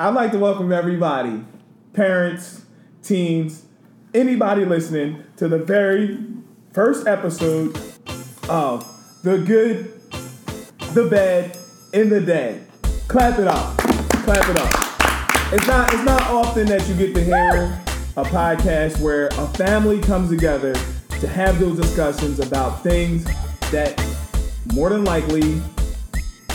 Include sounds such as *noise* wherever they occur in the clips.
I'd like to welcome everybody, parents, teens, anybody listening to the very first episode of The Good, the Bad, and the Dad. Clap it up. Clap it up. It's not it's not often that you get to hear a podcast where a family comes together to have those discussions about things that more than likely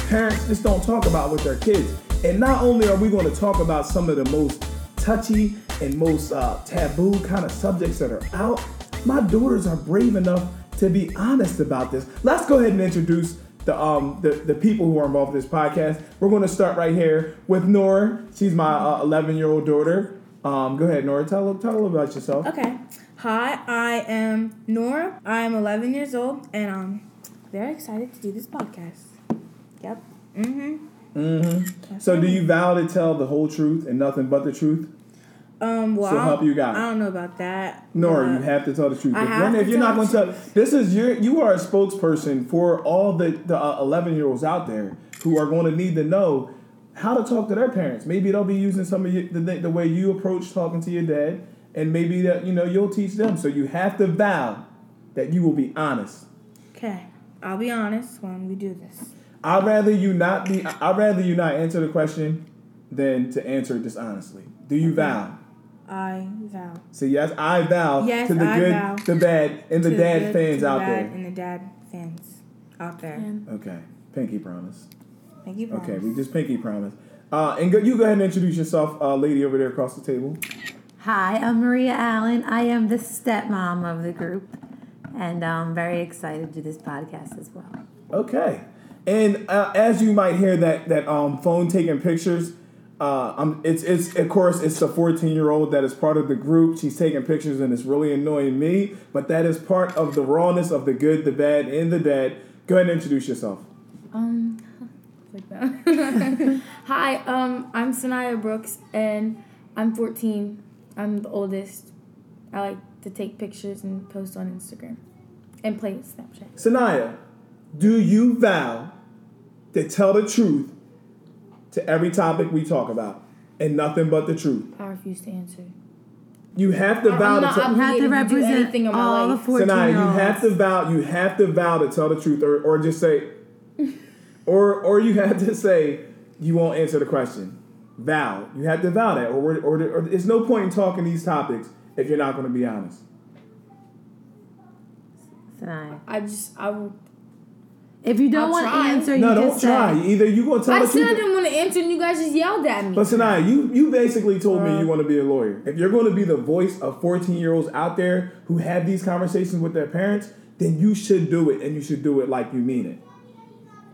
parents just don't talk about with their kids. And not only are we going to talk about some of the most touchy and most uh, taboo kind of subjects that are out, my daughters are brave enough to be honest about this. Let's go ahead and introduce the um the, the people who are involved in this podcast. We're going to start right here with Nora. She's my 11 uh, year old daughter. Um, go ahead, Nora. Tell tell about yourself. Okay. Hi, I am Nora. I am 11 years old, and I'm very excited to do this podcast. Yep. Mm-hmm. Mm-hmm. So, do you vow to tell the whole truth and nothing but the truth? Um, well, so help you God. I don't know about that. Nor you have to tell the truth. I if, have if you're not going to tell, this is your you are a spokesperson for all the the eleven uh, year olds out there who are going to need to know how to talk to their parents. Maybe they'll be using some of you, the the way you approach talking to your dad, and maybe that you know you'll teach them. So you have to vow that you will be honest. Okay, I'll be honest when we do this. I'd rather you not be. I'd rather you not answer the question than to answer it dishonestly. Do you vow? I vow. So yes, I vow yes, to the I good, vow the bad, and the dad good, fans the out bad there. And the dad fans out there. Okay, pinky promise. Pinky promise. Okay, we just pinky promise. Uh, and go, you go ahead and introduce yourself, uh, lady over there across the table. Hi, I'm Maria Allen. I am the stepmom of the group, and I'm very excited to do this podcast as well. Okay, and uh, as you might hear that that um, phone taking pictures, uh, um, it's it's of course it's the 14 year old that is part of the group. She's taking pictures and it's really annoying me, but that is part of the rawness of the good, the bad, and the dad. Go ahead and introduce yourself. Um, *laughs* like that. *laughs* Hi, um, I'm Sanaya Brooks, and I'm 14. I'm the oldest. I like to take pictures and post on Instagram, and play Snapchat. Sanaya, do you vow to tell the truth to every topic we talk about and nothing but the truth. I refuse to answer. You have to vow not, to tell. You have to represent all the fourteen so now year you have to vow. You have to vow to tell the truth, or, or just say, *laughs* or or you have to say you won't answer the question. Vow. You have to vow that, or or, or, or there's no point in talking these topics if you're not going to be honest. Sanaya. I just I will. If you don't want to try. answer, you don't just try. say. Either you gonna tell I the said I didn't want to answer, and you guys just yelled at me. But Sanaya, you you basically told me you want to be a lawyer. If you're going to be the voice of 14 year olds out there who have these conversations with their parents, then you should do it, and you should do it like you mean it.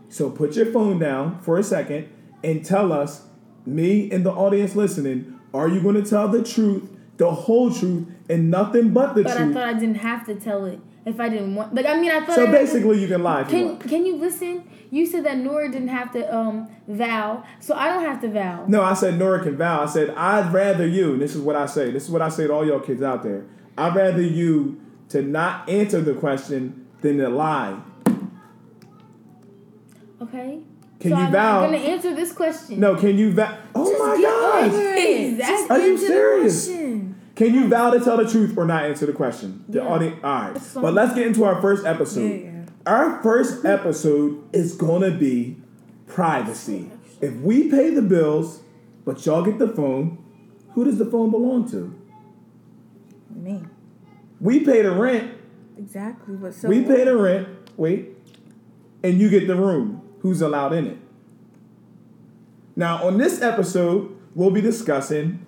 So put your phone down for a second and tell us, me and the audience listening, are you going to tell the truth, the whole truth, and nothing but the truth? but I thought I didn't have to tell it if I didn't want. Like I mean, I thought. so I had to- basically, you can lie if you Can want. Can you listen? You said that Nora didn't have to um vow, so I don't have to vow. No, I said Nora can vow. I said I'd rather you. And this is what I say. This is what I say to all y'all kids out there. I'd rather you to not answer the question than to lie. Okay. Can so you I'm vow? not gonna answer this question. No, can you vow? Oh my Get gosh! over it. Just Are you serious? Can you vow to tell the truth or not answer the question? The Yeah. audience. All right. But let's get into our first episode. Yeah, yeah. Our first episode is gonna be privacy. If we pay the bills, but y'all get the phone, who does the phone belong to? Me. We pay the rent. Exactly. But so we pay the rent. Wait, and you get the room. Who's allowed in it? Now, on this episode, we'll be discussing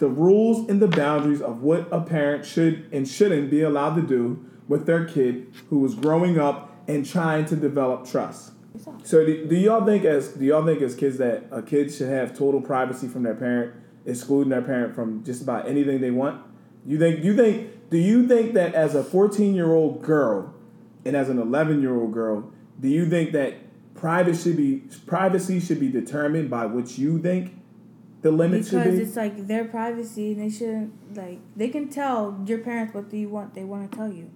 the rules and the boundaries of what a parent should and shouldn't be allowed to do with their kid who is growing up and trying to develop trust. So, do, do y'all think as do y'all think as kids that a kid should have total privacy from their parent, excluding their parent from just about anything they want? You think you think do you think that as a 14 year old girl and as an 11 year old girl, do you think that privacy should be privacy should be determined by what you think the limits because be? it's like their privacy and they shouldn't like they can tell your parents what they want they want to tell you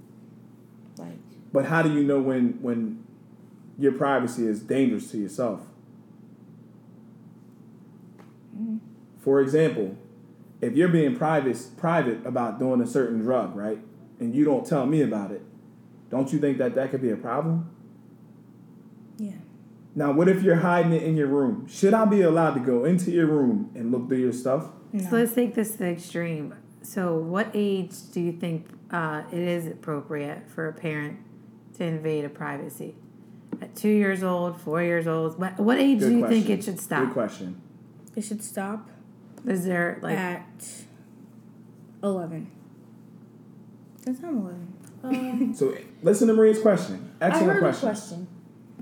like But how do you know when when your privacy is dangerous to yourself? Mm-hmm. For example, if you're being private private about doing a certain drug, right, and you don't tell me about it, don't you think that that could be a problem? Yeah. Now, what if you're hiding it in your room? Should I be allowed to go into your room and look through your stuff? So let's take this to the extreme. So, what age do you think uh, it is appropriate for a parent to invade a privacy? At two years old, four years old, what, what age Good do you question. think it should stop? Good question. It should stop Is there like at eleven. That's not eleven. Um, *laughs* So listen to Maria's question. I Excellent heard question. a question.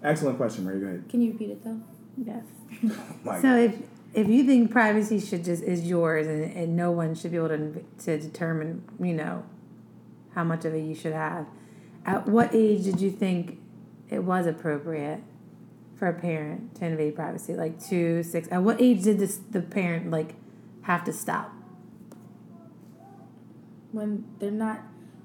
Excellent question, Maria. Go ahead. Can you repeat it though? yes? *laughs* Mike. So if if you think privacy should just is yours and, and no one should be able to to determine you know how much of it you should have, at what age did you think it was appropriate for a parent to invade privacy? Like two, six. At what age did this the parent like have to stop? When they're not,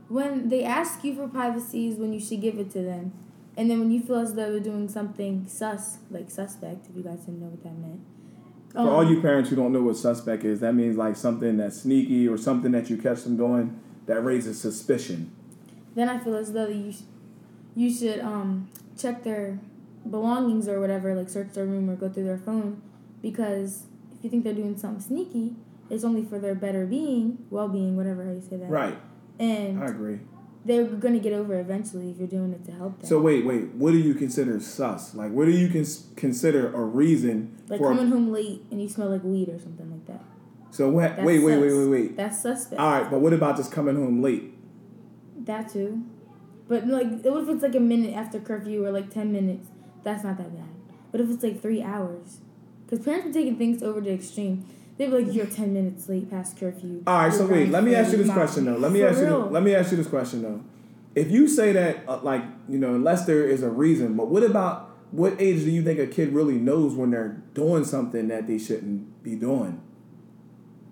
when they ask you for privacy is when you should give it to them, and then when you feel as though they're doing something sus, like suspect, if you guys didn't know what that meant. For all Um, you parents who don't know what suspect is, that means like something that's sneaky or something that you catch them doing that raises suspicion. then I feel as though you, sh- you should um check their belongings or whatever, like search their room or go through their phone, because if you think they're doing something sneaky, it's only for their better being, well being, whatever how you say that. Right. And I agree. They're gonna get over it eventually if you're doing it to help them. So wait, wait. What do you consider sus? Like, what do you cons- consider a reason like coming home late and you smell like weed or something like that. so what? That's Wait, wait, wait, wait, wait. That's suspect. All right, but what about just coming home late? That too. But like, what if it's like a minute after curfew or like ten minutes? That's not that bad. But if it's like three hours, because parents are taking things over to extreme. They'd be like, "You're ten minutes late past curfew." All right, so wait. Let me ask you this for question though. Let me For ask you. Let me ask you this question though. If you say that, uh, like you know, unless there is a reason, but what about what age do you think a kid really knows when they're doing something that they shouldn't be doing?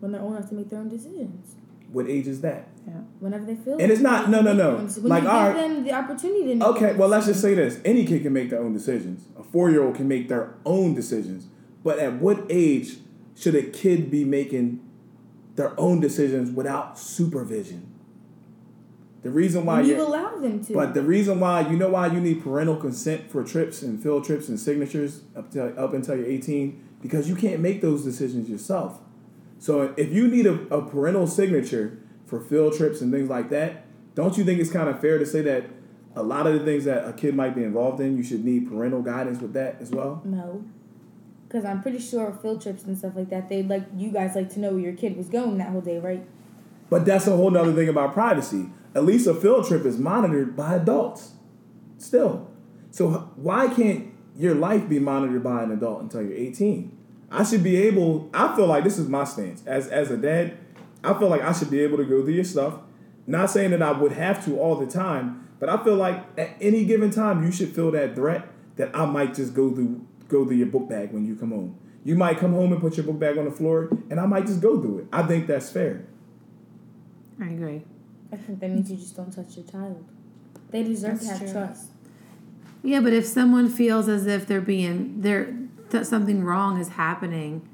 when they're old enough to make their own decisions. What age is that? Yeah. Whenever they feel. It. And it's not- no, no, no. When Like, you all give right. them the opportunity to make Okay, well, let's just say this: any kid can make their own decisions. A four-year-old can make their own decisions. But at what age should a kid be making their own decisions without supervision? The reason why you allow them to. But the reason why, you know why you need parental consent for trips and field trips and signatures up to up until you're 18? Because you can't make those decisions yourself. So if you need a, a parental signature for field trips and things like that, don't you think it's kind of fair to say that a lot of the things that a kid might be involved in, you should need parental guidance with that as well? No. Because I'm pretty sure field trips and stuff like that, they like you guys like to know where your kid was going that whole day, right? But that's a whole nother thing about privacy. At least a field trip is monitored by adults. Still. So why can't your life be monitored by an adult until you're 18? I should be able I feel like this is my stance. As as a dad, I feel like I should be able to go through your stuff. Not saying that I would have to all the time, but I feel like at any given time you should feel that threat that I might just go through go through your book bag when you come home. You might come home and put your book bag on the floor and I might just go through it. I think that's fair. I agree. I think that means you just don't touch your child. They deserve That's to have true. trust. Yeah, but if someone feels as if they're being there, that something wrong is happening,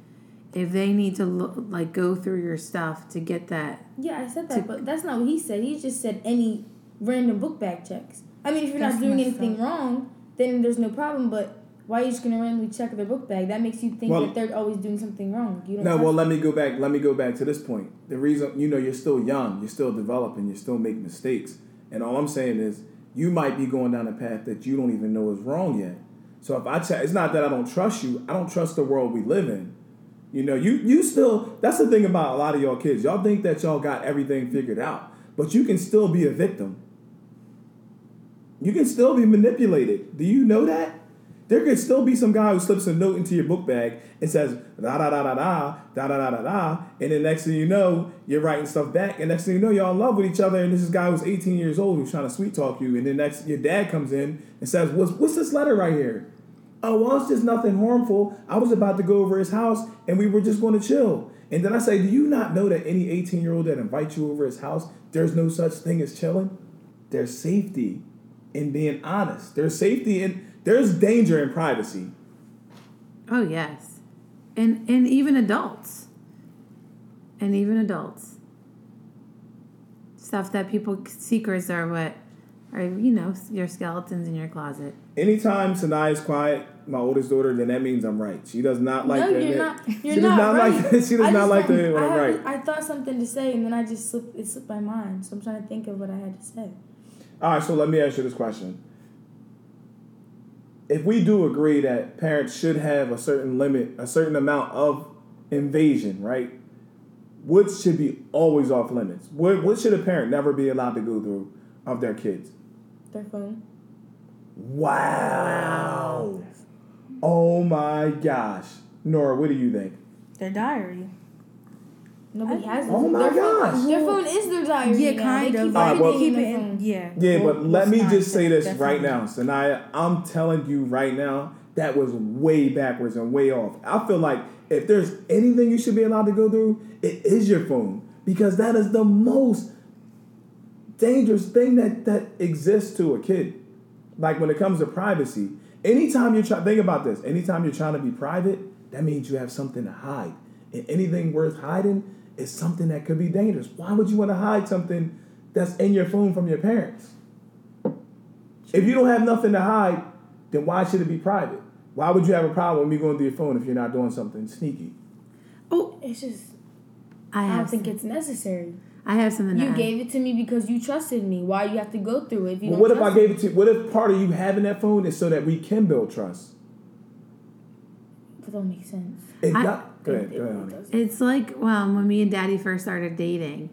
if they need to look, like go through your stuff to get that, Yeah, I said To- that, but that's not what he said. He just said any random book bag checks. I mean, if you're not doing anything up. wrong, then there's no problem. But why are you just gonna randomly check their book bag? That makes you think Well- that they're always doing something wrong. You don't. No, well, them. let me go back. Let me go back to this point. The reason, you know, you're still young, you're still developing, you're still make mistakes, and all I'm saying is, you might be going down a path that you don't even know is wrong yet. So if I check, it's not that I don't trust you. I don't trust the world we live in. You know, you you still. That's the thing about a lot of y'all kids. Y'all think that y'all got everything figured out, but you can still be a victim. You can still be manipulated. Do you know that? There could still be some guy who slips a note into your book bag and says da da da da da da da da da da, and then next thing you know, you're writing stuff back, and next thing you know, y'all in love with each other, and this is guy who's 18 years old who's trying to sweet talk you, and then next your dad comes in and says, "What's what's this letter right here?" Oh, well, it's just nothing harmful. I was about to go over his house, and we were just going to chill. And then I say, "Do you not know that any 18 year old that invites you over his house, there's no such thing as chilling? There's safety in being honest. There's safety in there's danger in privacy. oh yes, and and even adults, and even adults. Stuff that people secrets are what, are you know your skeletons in your closet. Anytime Sanaya's quiet, my oldest daughter, then that means I'm right. She does not like no, to you're not. You're she does not, not right. like *laughs* she does I not like to thought- when I I'm right. I thought something to say, and then I just slipped. It slipped my mind. So I'm trying to think of what I had to say. All right, so let me ask you this question. If we do agree that parents should have a certain limit, a certain amount of invasion, right? What should be always off limits? What, what should a parent never be allowed to go through of their kids? Their phone. Wow. Oh my gosh. Nora, what do you think? Their diary. Nobody has. Oh my their gosh. Phone, their phone is their diary. Yeah, now. kind they of. Keep All right, well- everything keep in it their in. phone. Yeah. Yeah, Well, but let me just say this that's right fine. now, Sanaya. I'm telling you right now, that was way backwards and way off. I feel like if there's anything you should be allowed to go through, it is your phone because that is the most dangerous thing that that exists to a kid. Like when it comes to privacy, anytime you're trying, think about this. Anytime you're trying to be private, that means you have something to hide, and anything worth hiding is something that could be dangerous. Why would you want to hide something that's in your phone from your parents? If you don't have nothing to hide, then why should it be private? Why would you have a problem with me going through your phone if you're not doing something sneaky? Oh, It's just. I I don't have. think some- it's necessary. I have something. to You add. gave it to me because you trusted me. Why you have to go through it if you But don't what if I trust gave it to? You? What if part of you having that phone is so that we can build trust? That don't make sense. It I- got, go It- ahead, it go ahead. really honey. doesn't. It's like well, when me and Daddy first started dating.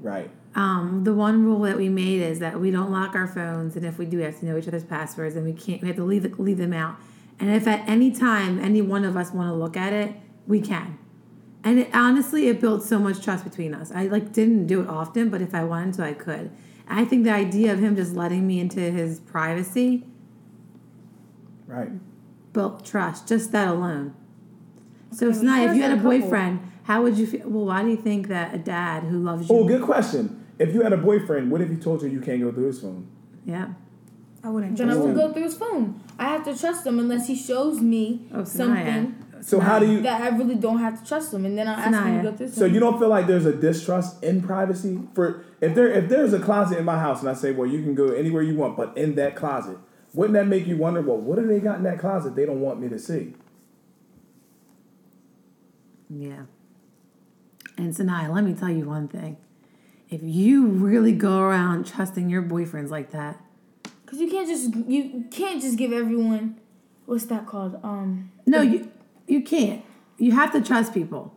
Right. Um, the one rule that we made is that we don't lock our phones, and if we do, we have to know each other's passwords, and we can't. We have to leave leave them out. And if at any time any one of us want to look at it, we can. And it, honestly, it built so much trust between us. I like didn't do it often, but if I wanted to, I could. I think the idea of him just letting me into his privacy Right. built trust. Just that alone. So Okay, it's we not if you had a had a couple. boyfriend. How would you feel? Well, why do you think that a dad who loves oh, you? Oh, good question. If you had a boyfriend, what if he told you you can't go through his phone? Yeah. I wouldn't Then I trust would Ooh. go through his phone. I have to trust him unless he shows me Oh, something So how do you? that I really don't have to trust him, and then I'll ask him Sanaya. to go through. So you don't feel like there's a distrust in privacy for if there if there's a closet in my house and I say, well, you can go anywhere you want, but in that closet, wouldn't that make you wonder, well, what do they got in that closet they don't want me to see? Yeah. And Sanaya, let me tell you one thing. If you really go around trusting your boyfriends like that, Because you can't just you can't just give everyone what's that called? Um, no, you you can't. You have to trust people,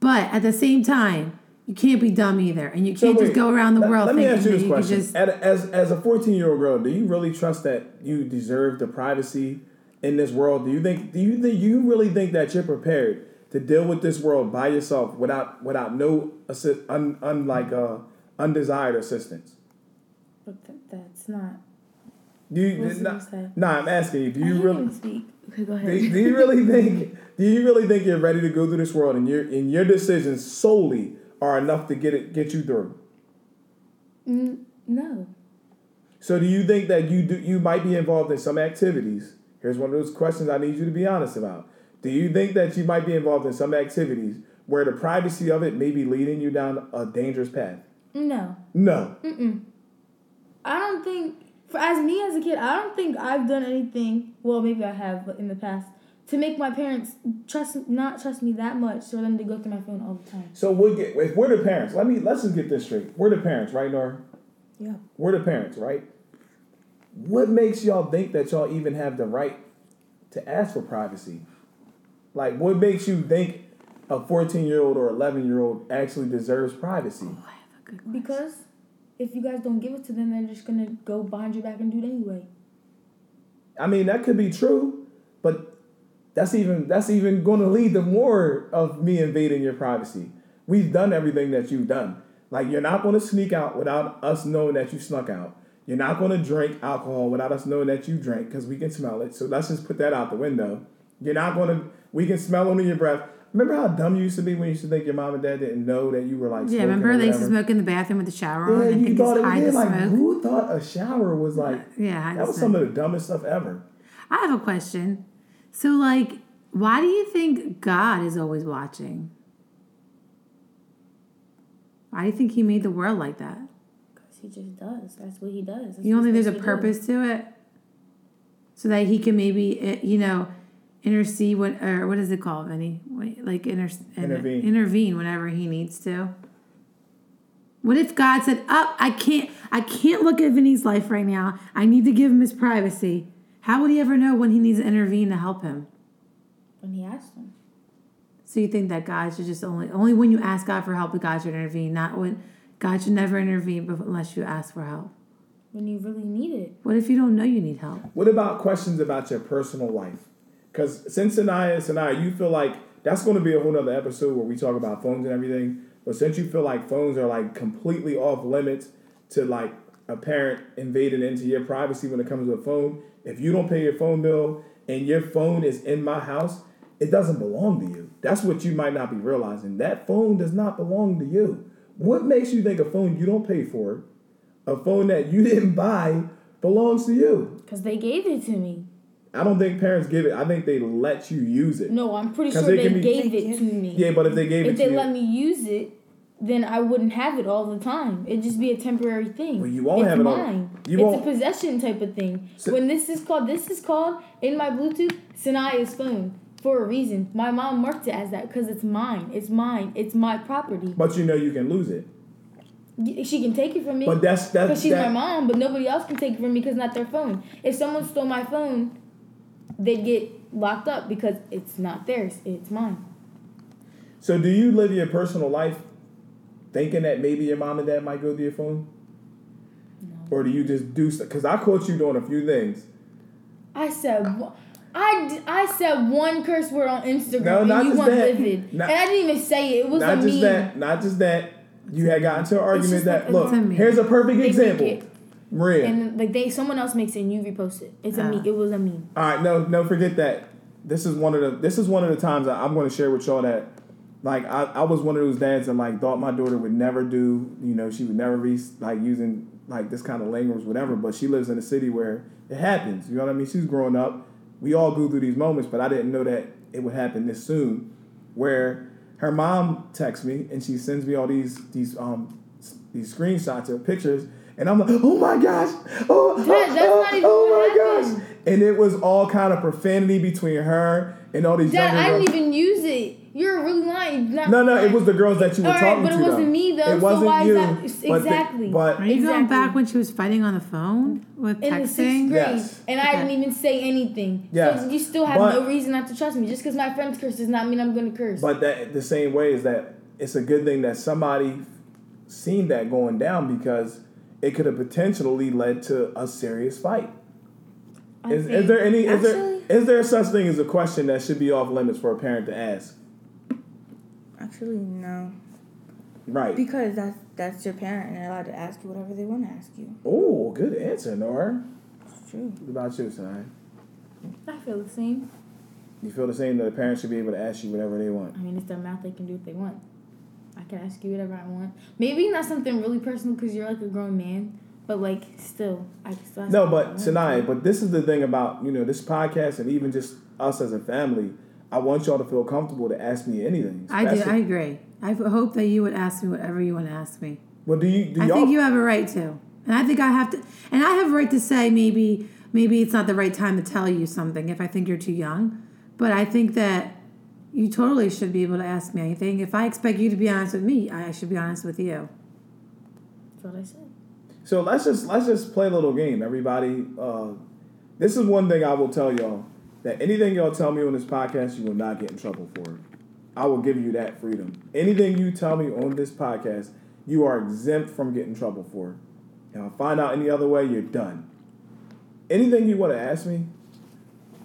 but at the same time, you can't be dumb either, and you can't wait, just go around the let- world Let me ask you this you question: just. At- as as a fourteen year old girl, do you really trust that you deserve the privacy in this world? Do you think do you think you really think that you're prepared to deal with this world by yourself without without no assist, un, unlike uh, undesired assistance? but th- that's not. Do you, What's nah, I'm asking you. Do you really speak? Okay, go do, ahead. do you really *laughs* think do you really think you're ready to go through this world and your and your decisions solely are enough to get it get you through? Mm, no. So do you think that you do you might be involved in some activities? Here's one of those questions I need you to be honest about. Do you think that you might be involved in some activities where the privacy of it may be leading you down a dangerous path? No. No. Mm. Hmm. I don't think, for, as me as a kid, I don't think I've done anything. Well, maybe I have, but in the past, to make my parents trust, not trust me that much, for them to go through my phone all the time. So we'll get if we're the parents, let me let's just get this straight. We're the parents, right, Nora? Yeah. We're the parents, right? What makes y'all think that y'all even have the right to ask for privacy? Like, what makes you think a 14 year old or 11 year old actually deserves privacy? Oh, I have a good one. Because if you guys don't give it to them, they're just gonna go behind your back and do it anyway. I mean, that could be true, but that's even that's even going to lead to more of me invading your privacy. We've done everything that you've done. Like, you're not going to sneak out without us knowing that you snuck out. You're not going to drink alcohol without us knowing that you drank because we can smell it. So let's just put that out the window. You're not going to. We can smell them in your breath. Remember how dumb you used to be when you used to think your mom and dad didn't know that you were like. Yeah, remember they used to smoke in the bathroom with the shower on Yeah, and you think thought it's it was the like smoke. who thought a shower was like Yeah, hide that was smoke. some of the dumbest stuff ever. I have a question. So, like, Why do you think God is always watching? Why do you think He made the world like that? Because he just does. That's what he does. That's You don't think there's a supposed to do. purpose to it? So that He can maybe, eh, you know, intercede when, or what is it called, Vinny? Like inter- Intervene. intervene whenever He needs to. What if God said, "Up, I can't, I can't look at Vinny's life right now. I need to give him his privacy." How would he ever know when he needs to intervene to help him? When he asked him. So you think that God should just only only when you ask God for help, that God should intervene, not when God should never intervene unless you ask for help. When you really need it. What if you don't know you need help? What about questions about your personal life? Because since Sanaya, and Sanaya, you feel like that's going to be a whole nother episode where we talk about phones and everything. But since you feel like phones are like completely off limits to like a parent invading into your privacy when it comes to a phone, if you don't pay your phone bill and your phone is in my house, it doesn't belong to you. That's what you might not be realizing. That phone does not belong to you. What makes you think a phone you don't pay for, a phone that you *laughs* didn't buy, belongs to you? Because they gave it to me. I don't think parents give it. I think they let you use it. No, I'm pretty sure they they, be- gave They it to me. Yeah, but if they gave if it they to you, let me use it, then I wouldn't have it all the time. It'd just be a temporary thing. Well, you won't it's have it all- mine. you it's won't- a possession type of thing. So- when this is called, this is called in my Bluetooth Sanaya's phone for a reason. My mom marked it as that because it's mine. It's mine. It's my property. but you know you can lose it. She can take it from me. But that's that's Because she's that, my mom, but nobody else can take it from me because not their phone. If someone stole my phone, they'd get locked up because it's not theirs. It's mine. So do you live your personal life thinking that maybe your mom and dad might go to your phone, No. or do you just do? stuff? Because I caught you doing a few things. I said, I, I, said one curse word on Instagram No, not and you just that. livid. Not- and I didn't even say it. It was Not a just meme. that. Not just that. You had gotten to an argument that like- look. Here's a perfect They example. Maria. And like they, someone else makes it and you repost it. It's a Ah. meme. It was a meme. All right, no, no, forget that. This is one of the. This is one of the times that I'm going to share with y'all that, like, I, I was one of those dads that like thought my daughter would never do. You know, she would never be like using like this kind of language, whatever. But she lives in a city where it happens. You know what I mean? She's growing up. We all go through these moments, but I didn't know that it would happen this soon. Where her mom texts me and she sends me all these these um these screenshots of pictures. And I'm like, oh my gosh, oh, Dad, oh, that's oh, not even oh what my gosh, and it was all kind of profanity between her and all these Dad, younger I didn't even use it. You're really lying. Not, no, no, it was the girls that you were All right, talking but to. But it wasn't though. me, though, It wasn't why is you. that- but the- exactly. but Are you going back when she was fighting on the phone with in the sixth texting? grade, Yes. and I didn't even say anything. Yes. So you still have But- no reason not to trust me. Just because my friends curse does not mean I'm going to curse. but that the same way is that it's a good thing that somebody seen that going down because it could have potentially led to a serious fight. Is, is there any is there Actually- is there such thing as a question that should be off limits for a parent to ask? Actually, no. Right. Because that's that's your parent and they're allowed to ask you whatever they want to ask you. Oh, good answer, Nora. It's true. What about you, Sai? I feel the same. You feel the same that a parent should be able to ask you whatever they want. I mean, it's their mouth. They can do what they want. I can ask you whatever I want. Maybe not something really personal because you're like a grown man, but like still, I can still. ask No, you what I but want. Sanaya, but this is the thing about you know this podcast and even just us as a family. I want y'all to feel comfortable to ask me anything. I do. I agree. I hope that you would ask me whatever you want to ask me. Well, do you do I y'all? think you have a right to, and I think I have to, and I have a right to say maybe maybe it's not the right time to tell you something if I think you're too young. But I think that you totally should be able to ask me anything. If I expect you to be honest with me, I should be honest with you. That's what I said. so let's just let's just play a little game, everybody. Uh, this is one thing I will tell y'all that anything y'all tell me on this podcast, you will not get in trouble for it. I will give you that freedom. Anything you tell me on this podcast, you are exempt from getting in trouble for it. And I'll find out any other way, you're done. Anything you want to ask me?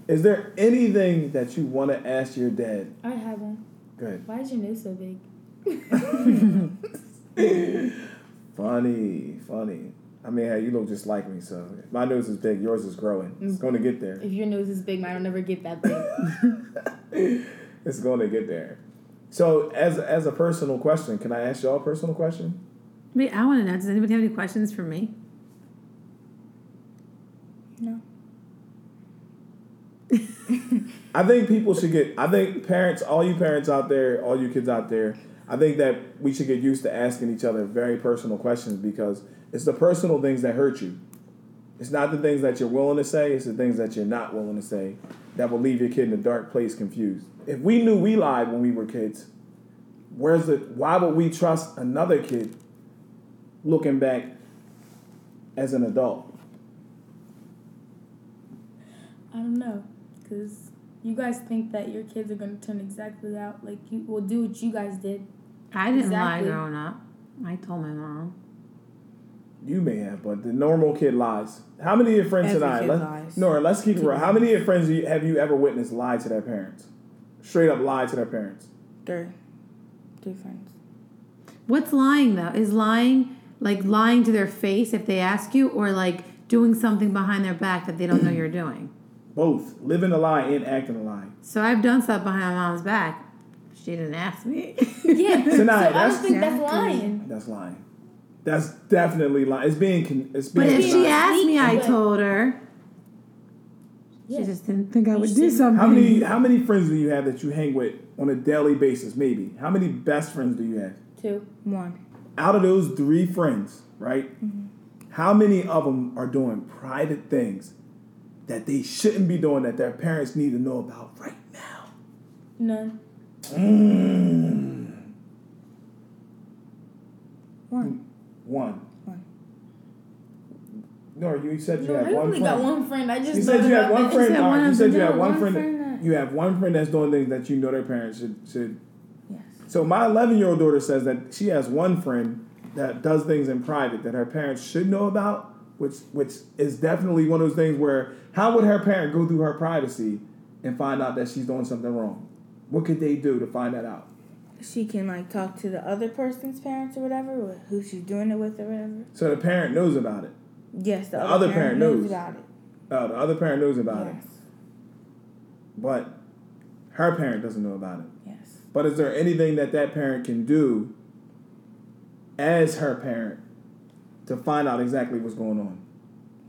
Is there anything that you want to ask your dad? I have one. Good. Why is your nose so big? *laughs* Funny, funny. I mean, hey, you look just like me, so if my nose is big, yours is growing. It's going to get there. If your nose is big, mine will never get that big. *laughs* It's going to get there. So, as as a personal question, can I ask y'all a personal question? Wait, I want to know. Does anybody have any questions for me? No. I think people should get. I think parents, all you parents out there, all you kids out there, I think that we should get used to asking each other very personal questions because it's the personal things that hurt you. It's not the things that you're willing to say. It's the things that you're not willing to say that will leave your kid in a dark place, confused. If we knew we lied when we were kids, where's the? Why would we trust another kid looking back as an adult? I don't know, cause you guys think that your kids are gonna turn exactly out like you will do what you guys did. I didn't Exactly. lie growing up. I told my mom. You may have, but the normal kid lies. How many of your friends Every tonight? kid Let, lies. Nora, let's keep it real. How many of your friends do you, have you ever witnessed lie to their parents? Straight up lie to their parents. Three. Three friends. What's lying though? Is lying like lying to their face if they ask you, or like doing something behind their back that they don't know you're doing? Both living a lie and acting a lie. So I've done stuff behind my mom's back. She didn't ask me. Yeah. *laughs* so Tonight, I that's- don't think that's lying. That's lying. That's definitely lying. It's being. con- It's but if she asked me, I told her. Yeah. She just didn't think I would do something. how many How many friends do you have that you hang with on a daily basis? Maybe. How many best friends do you have? Two. One. Out of those three friends, right? Mm-hmm. How many of them are doing private things that they shouldn't be doing that their parents need to know about right now? None. Mm. One. One. One. No, you said you No, had I one only friend. got one friend. I just You said you had one friend. said all right, one you said you had one friend. friend that- you have one friend that's doing things that you know their parents should should. Yes. So my 11 year old daughter says that she has one friend that does things in private that her parents should know about, which which is definitely one of those things where how would her parent go through her privacy and find out that she's doing something wrong? What could they do to find that out? She can like talk to the other person's parents or whatever, or who she's doing it with or whatever. So the parent knows about it. Yes, the, The other, other parent, parent knows knows. about it. Uh, the other parent knows about it, yes. but her parent doesn't know about it. Yes. But is there anything that that parent can do as her parent to find out exactly what's going on?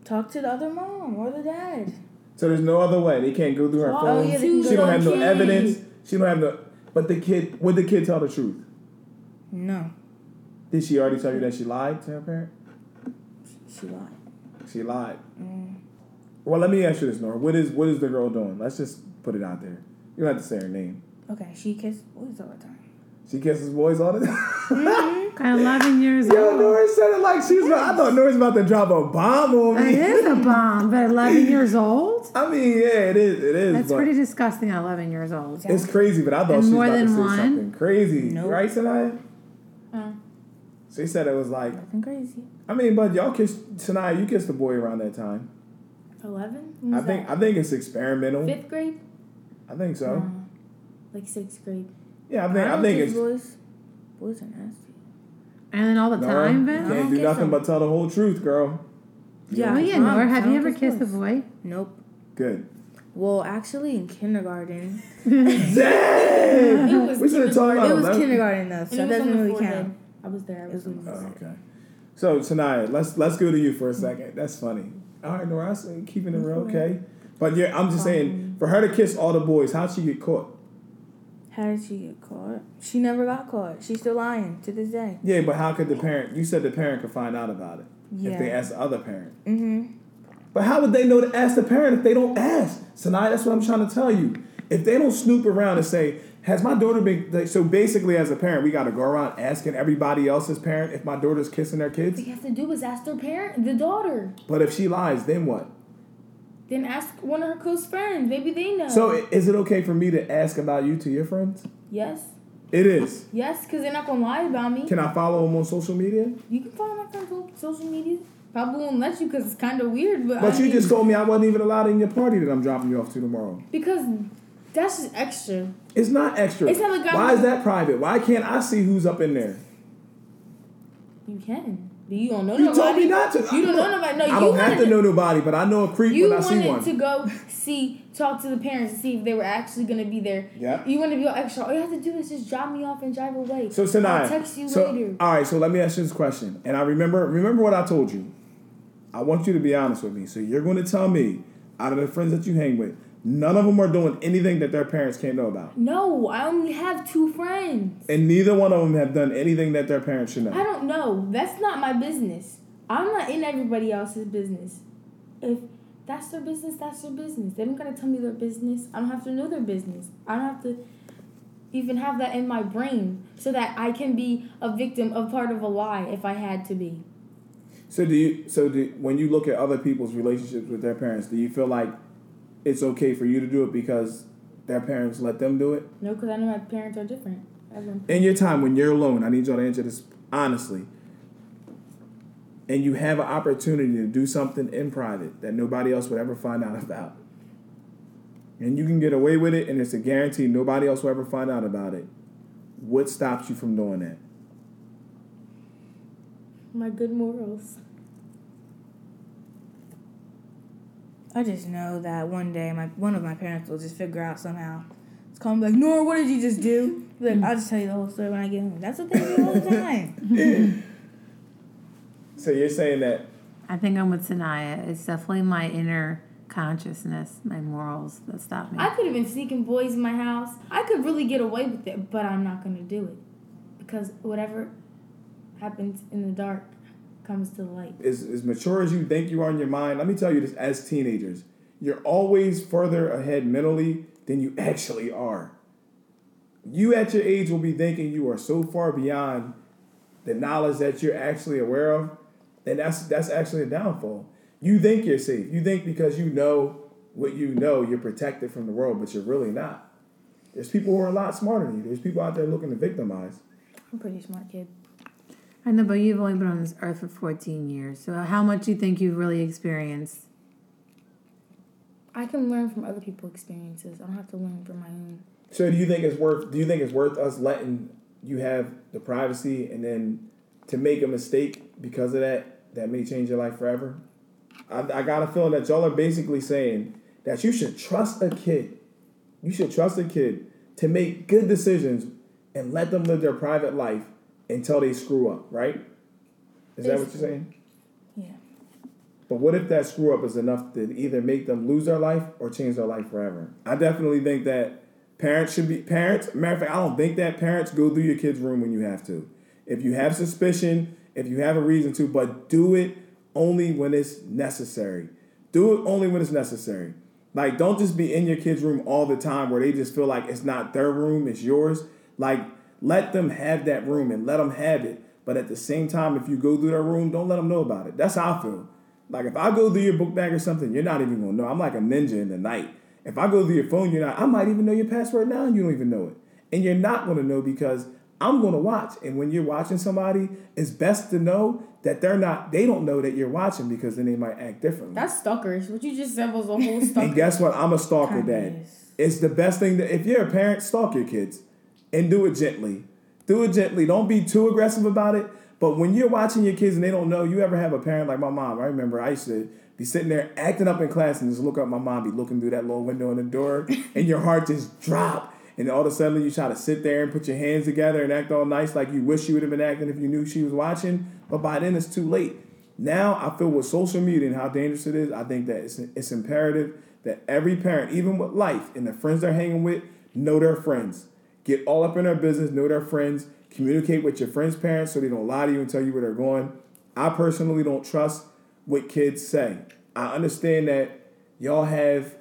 Talk to the other mom or the dad. So there's no other way. They can't go through her Oh, phone. yeah, they she don't have no kid. evidence. She don't have no. But the kid, would the kid tell the truth? No, Did she already tell you that she lied to her parent? she lied. She lied. Mm. Well, let me ask you this, Nora. What is what is the girl doing? Let's just put it out there. You don't have to say her name. Okay, she kisses boys all the time. She kisses boys all the time. *laughs* At 11 years old. Yo, old. Nora said it like she was. I thought Nora's about to drop a bomb on That me. is a *laughs* bomb, but 11 years old? I mean, yeah, it is. It is. That's pretty disgusting at 11 years old. It's crazy, but I thought And she was more about to than say one? something crazy. Nope. Right, Sanaya? Uh, She said it was like. Nothing crazy. I mean, but y'all kissed Sanaya. You kissed the boy around that time. Eleven. I think. I think it's experimental. fifth grade. I think so. Uh, like sixth grade. Yeah, I think. I, don't think it's. boys. Boys are nasty. And then all the Nora, time, you Vin? can't don't do nothing them. but tell the whole truth, girl. Yeah. Oh, yeah, promise, Nora. I Have you don't ever kiss kissed a boy? Nope. Good. Well, actually, in kindergarten, *laughs* Dang! It was we should have talked kindergarten. about it was that. kindergarten though, so it that doesn't really count. I was there. I It was was on Oh, okay. So Sanaya, let's let's go to you for a second. That's funny. All right, Nora, I see you keeping it real okay. But yeah, I'm just saying, for her to kiss all the boys, how'd she get caught? How did she get caught? She never got caught. She's still lying to this day. Yeah, but how could the parent? You said the parent could find out about it if they Yeah. ask the other parent. Mm-hmm. But how would they know to ask the parent if they don't ask? So now that's what I'm trying to tell you. If they don't snoop around and say, "Has my daughter been?" Like, so basically, as a parent, we got to go around asking everybody else's parent if my daughter's kissing their All kids. you have to do is ask their parent, the daughter. But if she lies, then what? Then ask one of her close friends. Maybe they know. So is it okay for me to ask about you to your friends? yes, It is. yes, because they're not gonna lie about me. Can I follow them on social media? You can follow my friends on social media. Probably won't let you because it's kind of weird. But But I you mean, just told me I wasn't even allowed in your party that I'm dropping you off to tomorrow. because that's just extra. It's not extra. It's not like I'm- Why is that private? Why can't I see who's up in there? You can, you don't know You nobody. told me not to. You don't know nobody. No, I you don't have to know nobody, but I know a creep You when I see wanted to go see, talk to the parents to see if they were actually gonna be there. Yeah. You want to be all extra. All you have to do is just drop me off and drive away. So Sanaya, I'll text you so, later. all right. So let me ask you this question, and I remember remember what I told you. I want you to be honest with me. So you're going to tell me, out of the friends that you hang with, None of them are doing anything that their parents can't know about. No, I only have two friends. And neither one of them have done anything that their parents should know. I don't know. That's not my business. I'm not in everybody else's business. If that's their business, that's their business. They don't gotta tell me their business. I don't have to know their business. I don't have to even have that in my brain so that I can be a victim of part of a lie if I had to be. So do you? So do, when you look at other people's relationships with their parents, do you feel like it's okay for you to do it because their parents let them do it? No, because I know my parents are different. In your time when you're alone, I need y'all to answer this honestly. And you have an opportunity to do something in private that nobody else would ever find out about. And you can get away with it, and it's a guarantee nobody else will ever find out about it. What stops you from doing that? My good morals. I just know that one day my one of my parents will just figure out somehow. It's call me like, Nora, what did you just do? Be Like, I'll just tell you the whole story when I get home. That's what they do all the time. *laughs* So you're saying that I think I'm with Sanaya. It's definitely my inner consciousness, my morals that stop me. I could have been sneaking boys in my house. I could really get away with it, but I'm not going to do it. Because whatever happens in the dark comes to the light. as, as mature as you think you are in your mind, let me tell you this as teenagers, you're always further ahead mentally than you actually are. You at your age will be thinking you are so far beyond the knowledge that you're actually aware of, and that's that's actually a downfall. You think you're safe. You think because you know what you know, you're protected from the world, but you're really not. There's people who are a lot smarter than you. There's people out there looking to victimize. I'm a pretty smart kid. I know, but you've only been on this earth for 14 years. So how much do you think you've really experienced? I can learn from other people's experiences. I don't have to learn from my own. So do you think it's worth? Do you think it's worth us letting you have the privacy and then to make a mistake because of that that may change your life forever? I, I got a feeling that y'all are basically saying that you should trust a kid. You should trust a kid to make good decisions and let them live their private life until they screw up. Right? Is that what you're saying? Yeah. But what if that screw up is enough to either make them lose their life or change their life forever? I definitely think that parents should be parents. Matter of fact, I don't think that parents go through your kid's room when you have to. If you have suspicion, if you have a reason to, but do it only when it's necessary. Do it only when it's necessary. Like, don't just be in your kid's room all the time where they just feel like it's not their room, it's yours. Like, let them have that room and let them have it. But at the same time, if you go through their room, don't let them know about it. That's how I feel. Like if I go through your book bag or something, you're not even gonna know. I'm like a ninja in the night. If I go through your phone, you're not. I might even know your password now, and you don't even know it. And you're not gonna know because I'm gonna watch. And when you're watching somebody, it's best to know that they're not. They don't know that you're watching because then they might act differently. That's stalkers. What you just said was a whole *laughs* stalker. And guess what? I'm a stalker dad. It's the best thing that if you're a parent, stalk your kids and do it gently. Do it gently. Don't be too aggressive about it. But when you're watching your kids and they don't know, you ever have a parent like my mom. I remember I used to be sitting there acting up in class and just look up my mom be looking through that little window in the door *laughs* and your heart just drop. And all of a sudden you try to sit there and put your hands together and act all nice like you wish you would have been acting if you knew she was watching. But by then it's too late. Now I feel with social media and how dangerous it is, I think that it's, it's imperative that every parent, even with life and the friends they're hanging with, know their friends. Get all up in their business, know their friends, communicate with your friends' parents so they don't lie to you and tell you where they're going. I personally don't trust what kids say. I understand that y'all have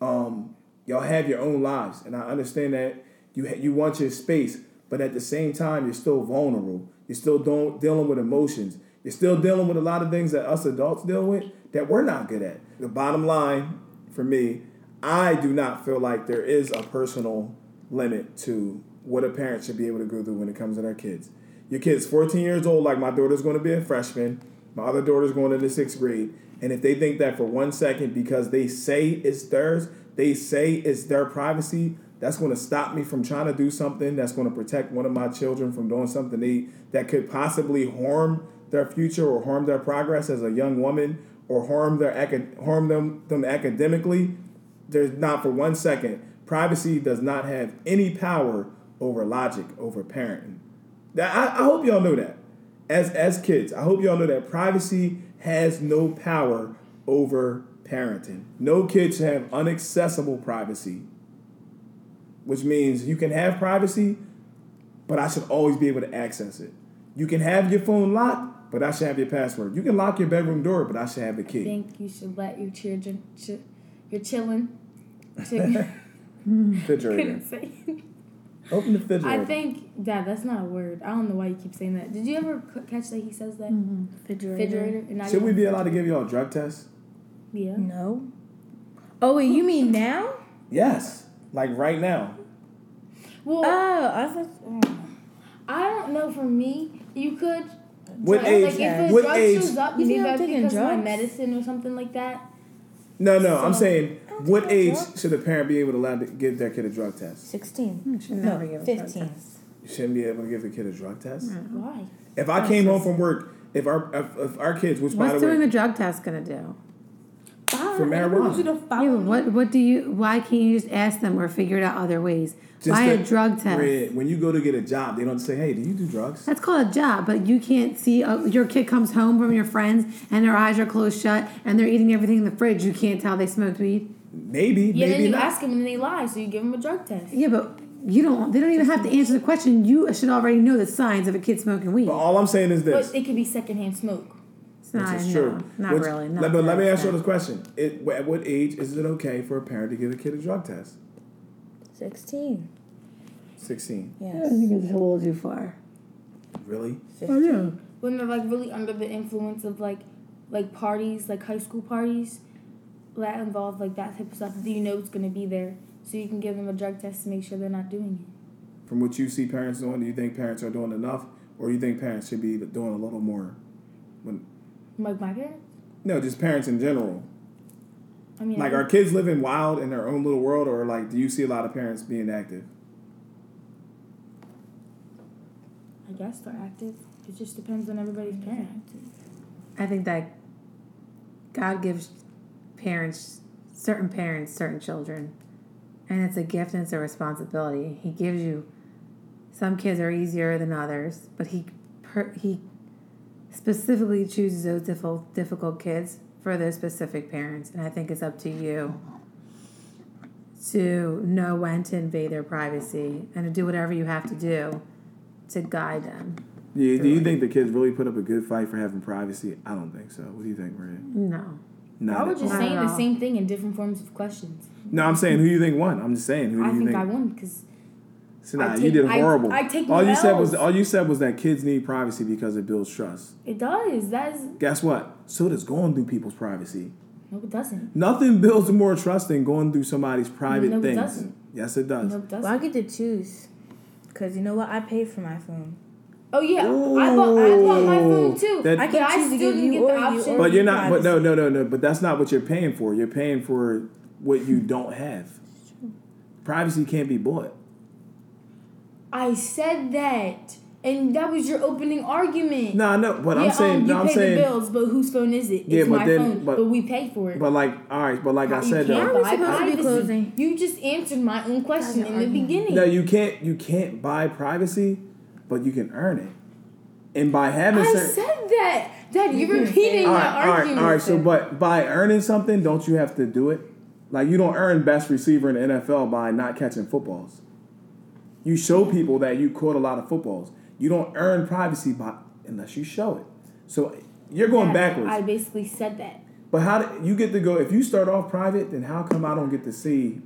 um, y'all have your own lives, and I understand that you ha- you want your space, but at the same time, you're still vulnerable. You're still don't, dealing with emotions. You're still dealing with a lot of things that us adults deal with that we're not good at. The bottom line for me, I do not feel like there is a personal limit to what a parent should be able to go through when it comes to their kids. Your kid's 14 years old, like my daughter's going to be a freshman. My other daughter's going into sixth grade. And if they think that for one second, because they say it's theirs, they say it's their privacy, that's going to stop me from trying to do something that's going to protect one of my children from doing something they, that could possibly harm their future or harm their progress as a young woman or harm their harm them them academically. There's not for one second. Privacy does not have any power over logic, over parenting. That I, I hope y'all know that. As as kids, I hope y'all know that privacy has no power over parenting. No kid should have unaccessible privacy, which means you can have privacy, but I should always be able to access it. You can have your phone locked, but I should have your password. You can lock your bedroom door, but I should have the key. I think you should let your children, ch- your chillin'. Ch- *laughs* Mm. Refrigerator. couldn't say. Open the refrigerator. I think, Dad, that's not a word. I don't know why you keep saying that. Did you ever c- catch that he says that? Mm-hmm. Refrigerator. Refrigerator. and not Should we even- be allowed to give y'all drug test? Yeah. No. Oh wait, you mean now? Yes. Like right now. Well, Oh, I thought. oh. I don't know. For me, you could. What like, age? Like if the what drug age? shows up, You maybe think I'm that's taking because of my drugs? medicine or something like that. No, no. I'm So- saying, don't what age drugs. should a parent be able to allow to give their kid a drug test? Sixteen. You should no, never give fifteen. You shouldn't be able to give a kid a drug test. Why? If I came home from work, if our if, if our kids, which by What's the doing way, a drug test gonna do? For marijuana. Yeah, but what what do you? Why can't you just ask them or figure it out other ways? Just why a drug test? Red, when you go to get a job, they don't say, "Hey, do you do drugs?" That's called a job, but you can't see uh, your kid comes home from your friends and their eyes are closed shut and they're eating everything in the fridge. You can't tell they smoked weed. Maybe, Yeah, then you not. ask them and they lie, so you give them a drug test. Yeah, but you don't. They don't even have to answer the question. You should already know the signs of a kid smoking weed. But all I'm saying is this. But it could be secondhand smoke. It's Which is no, true. not Which- really. Not let- but let me ask you this question: it, At what age is it okay for a parent to give a kid a drug test? Sixteen. Sixteen. I Yes. think it's a little too far. Really? Oh yeah. When they're like really under the influence of like like parties, like high school parties, that involve like that type of stuff, you know it's gonna be there. So you can give them a drug test to make sure they're not doing it. From what you see parents doing, do you think parents are doing enough, or do you think parents should be doing a little more? When Like my parents? no, just parents in general. I mean Like, I, are kids living wild in their own little world, or like, do you see a lot of parents being active? I guess they're active. It just depends on everybody's parent. I think that God gives parents, certain parents, certain children, and it's a gift and it's a responsibility. He gives you. Some kids are easier than others, but he per, he specifically chooses those difficult difficult kids for those specific parents, and I think it's up to you to know when to invade their privacy and to do whatever you have to do to guide them. Yeah, do you think the kids really put up a good fight for having privacy? I don't think so. What do you think, Maria? No. Not I at was just saying the same thing in different forms of questions. No, I'm saying who you think won. I'm just saying who do you think I think? I won because So, nah, I you did horrible. I take all no you said was all you said was that kids need privacy because it builds trust. it does. That is Guess what? So does going through people's privacy. no, it doesn't. Nothing builds more trust than going through somebody's private things. No, it things. doesn't. Yes, it does. No, it Well, I get to choose. Cause you know what? I paid for my phone. Oh yeah, I bought I bought my phone too. That- I but can I choose to still didn't you get the or you option. or But you're not. But no, no, no, no. But that's not what you're paying for. You're paying for what you don't have. Privacy can't be bought. I said that, and that was your opening argument. No, no. But yeah, I'm saying. um, you no, I'm pay saying. the bills, but whose phone is it? Yeah, it's but my then- phone, but- but, we pay for it. But like, all right. But like I you said, can't though. buy supposed to be privacy. closing? You just answered my own question in the argument. beginning. No, you can't. You can't buy privacy, but you can earn it. And by having I certain, said that. That you're repeating all my right, all right, argument. all right. So, but by earning something, don't you have to do it? Like you don't earn best receiver in the NFL by not catching footballs. You show people that you caught a lot of footballs. You don't earn privacy by unless you show it. So you're going Yeah, backwards. I basically said that. But how do you get to go? If you start off private, then how come I don't get to see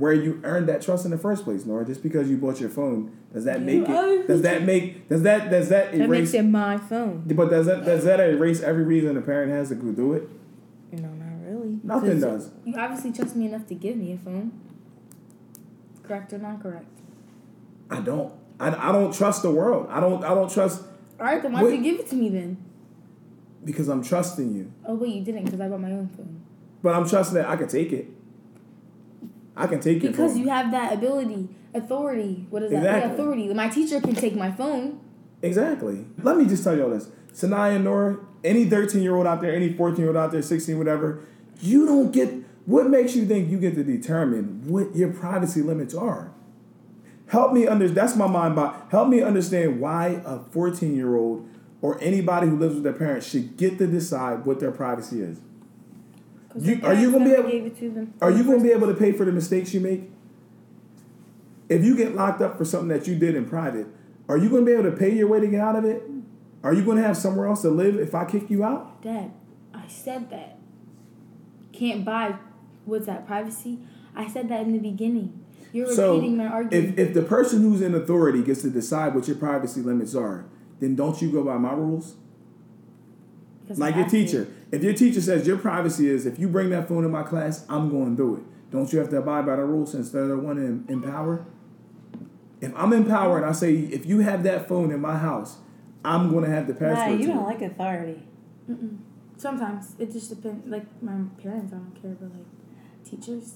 where you earned that trust in the first place, Nora? Just because you bought your phone, does that make it? Does that make? Does that? Does that erase? That makes it my phone. But does that? Does that erase every reason a parent has to go do it? No, not really. Nothing does. You obviously trust me enough to give me a phone. Correct or not correct? I don't. I, I don't trust the world. I don't. I don't trust All right, then why'd Wait. you give it to me then? because I'm trusting you. Oh wait, you didn't because I bought my own phone. But I'm trusting that I can take it. I can take your Because phone. you have that ability, authority. What is that? Yeah, authority. My teacher can take my phone. Exactly. Let me just tell y'all this. Sanaya Nora, any 13 year old out there, any 14 year old out there, 16, whatever, you don't get what makes you think you get to determine what your privacy limits are. Help me under that's my mind by help me understand why a 14 year old or anybody who lives with their parents should get to decide what their privacy is. You- are you gonna be able- Gave it to them. Are you going to be able to pay for the mistakes you make? If you get locked up for something that you did in private, are you going to be able to pay your way to get out of it? Are you going to have somewhere else to live if I kick you out? Dad, I said that. Can't buy. What's that? Privacy. I said that in the beginning. You're So repeating my argument. if, if the person who's in authority gets to decide what your privacy limits are, then don't you go by my rules? Because I Like your have to. teacher. If your teacher says your privacy is if you bring that phone in my class, I'm going to do it. Don't you have to abide by the rules since they're the one in, in power? If I'm in power and I say if you have that phone in my house, I'm going to have the Nah, password. you don't it. like authority. Sometimes it just depends. Like my parents, I don't care, but like teachers.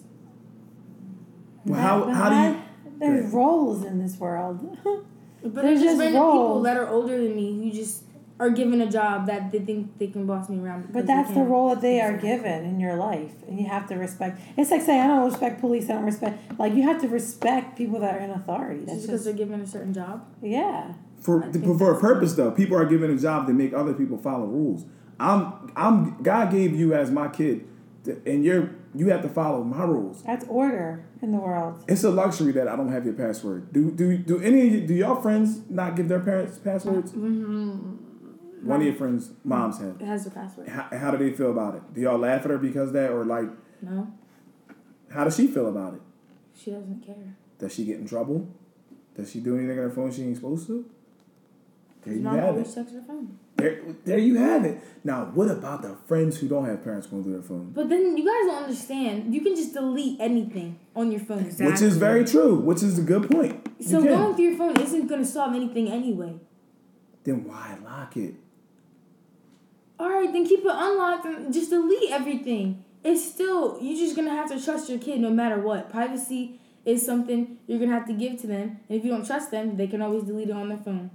Well, how, That- how do you? There's roles in this world. *laughs* But There's there's just just random people that are older than me who just are given a job that they think they can boss me around. But that's the role that they are given in your life, and you have to respect. It's like saying I don't respect police. I don't respect. Like you have to respect people that are in authority. That's Just because just they're given a certain job. yeah. For, I for a that's purpose though, people are given a job to make other people follow rules. I'm I'm God gave you as my kid, to, and you're you have to follow my rules. That's order in the world. It's a luxury that I don't have your password. Do do do any do y'all friends not give their parents passwords? Mm-hmm. One of your friends' moms have. It has the password. How, how do they feel about it? Do y'all laugh at her because of that, or like, No, how does she feel about it? she doesn't care. Does she get in trouble? Does she do anything on her phone she ain't supposed to? There you mom have always it. checks her phone. There, there you have it. Now, what about the friends who don't have parents going through their phone? But then you guys don't understand. You can just delete anything on your phone. Exactly. Which is very true. Which is a good point. So going through your phone isn't going to solve anything anyway. then why lock it? All right, then keep it unlocked and just delete everything. It's still you're just gonna have to trust your kid no matter what. Privacy is something you're gonna have to give to them, and if you don't trust them, they can always delete it on their phone.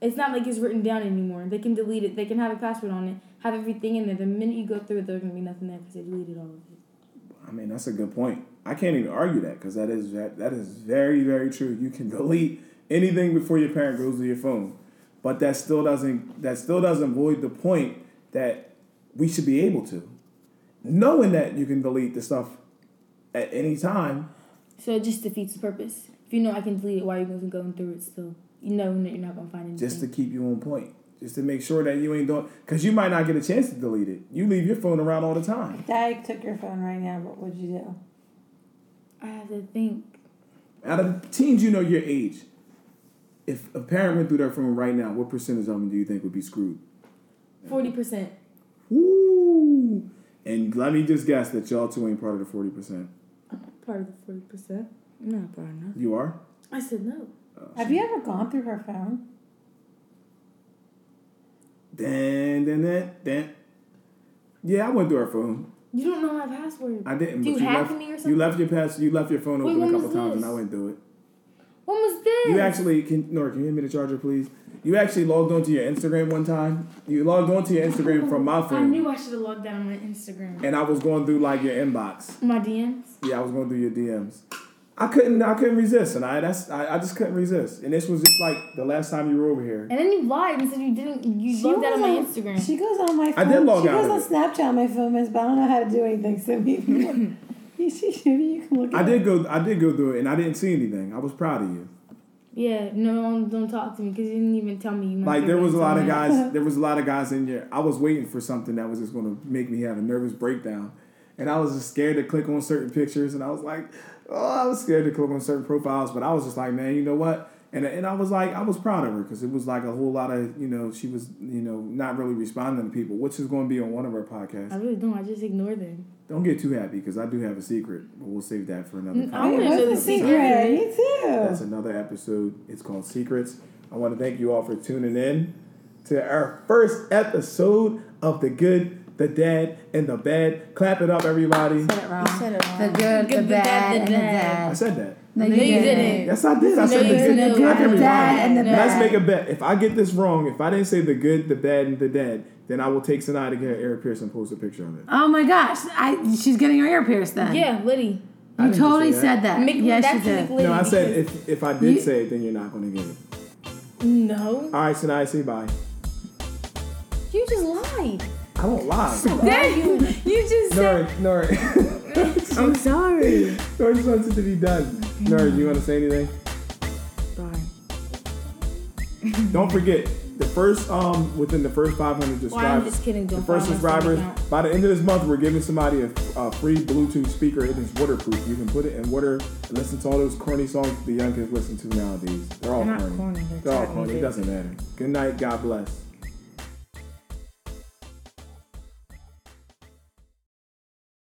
It's not like it's written down anymore. They can delete it. They can have a password on it, have everything in there. The minute you go through it, there's gonna be nothing there because they deleted all of it. I mean, that's a good point. I can't even argue that because that is that, that is very very true. You can *laughs* delete anything before your parent goes to your phone, but that still doesn't that still doesn't void the point that we should be able to, knowing that you can delete the stuff at any time. So it just defeats the purpose. If you know I can delete it, why are you going going through it still? You know that you're not gonna find anything. just to keep you on point, just to make sure that you ain't doing. Because you might not get a chance to delete it. You leave your phone around all the time. Dad took your phone right now. What would you do? I have to think. Out of the teens, you know your age. If a parent went through their phone right now, what percentage of them do you think would be screwed? Forty percent. Woo! And let me just guess that y'all two ain't part of the forty percent. Part of the forty percent. Not part enough. You are. I said no. Oh, Have you ever gone through her phone? Then, then, dan, then. Yeah, I went through her phone. You don't know my password. I didn't. Do you you hack left, me or something? You left your pass. You left your phone Wait, open a couple was times, and? I went through it. When was this? You actually can Nora, can you hand me the charger, please? You actually logged onto your Instagram one time. You logged onto your Instagram from my phone. I knew I should have logged down on my Instagram. and I was going through like your inbox. My DMs. Yeah, I was going through your DMs. I couldn't. I couldn't resist, and I that's I, I just couldn't resist. And this was just like the last time you were over here. And then you lied and said you didn't. You She logged out of my Instagram. She goes on my I phone. did log she out goes on it. Snapchat on my phone, miss, but I don't know how to do anything. So maybe *laughs* *laughs* maybe *laughs* you can look. I did go. I did go through it, and I didn't see anything. I was proud of you. yeah, no don't talk to me because you didn't even tell me. Like there was a lot of guys. There was a lot of guys in here. I was waiting for something that was just going to make me have a nervous breakdown, and I was just scared to click on certain pictures. And I was like, oh, I was scared to click on certain profiles. But I was just like, man, you know what? And and I was like, I was proud of her because it was like a whole lot of you know she was you know not really responding to people, which is going to be on one of our podcasts. I really don't. I just ignore them. Don't get too happy because I do have a secret, but we'll save that for another. Mm, I wanna know the the secret? secret. Me too. That's another episode. It's called Secrets. I want to thank you all for tuning in to our first episode of The Good, The Dad, and The Bad. Clap it up, everybody. Said it wrong. said it The good, the, Good, the bad, bad, the and the bad. I said that. No, No, you didn't. Yes, I did. I No, said the good. didn't. The good, the bad, and the No. bad. Let's make a bet. If I get this wrong, if I didn't say the good, the bad, and the dead, then I will take Sanaa to get Eric Pearson post a picture of it. Oh my gosh, I she's getting her ear pierced then. Yeah, Liddy. I You totally that. said that. Make, yes, that's you did. Liddy No, I said if, if I did You- say it, then you're not going to get it. no. All right, Sanaa, say bye. You just lied. I won't lie. Dang, you just said. Nori, Nori. *laughs* *laughs* I'm sorry. I just wanted to be done. Nori, you want to say anything? Darn. *laughs* Don't forget the first um within the first 500 Well, I'm subscribers. just kidding. The Don't first subscribers. By the end of this month, we're giving somebody a, a free Bluetooth speaker. It is waterproof. You can put it in water and listen to all those corny songs the young kids listen to nowadays. They're all They're corny. corny, they're They're all corny. It doesn't matter. Good night. God bless.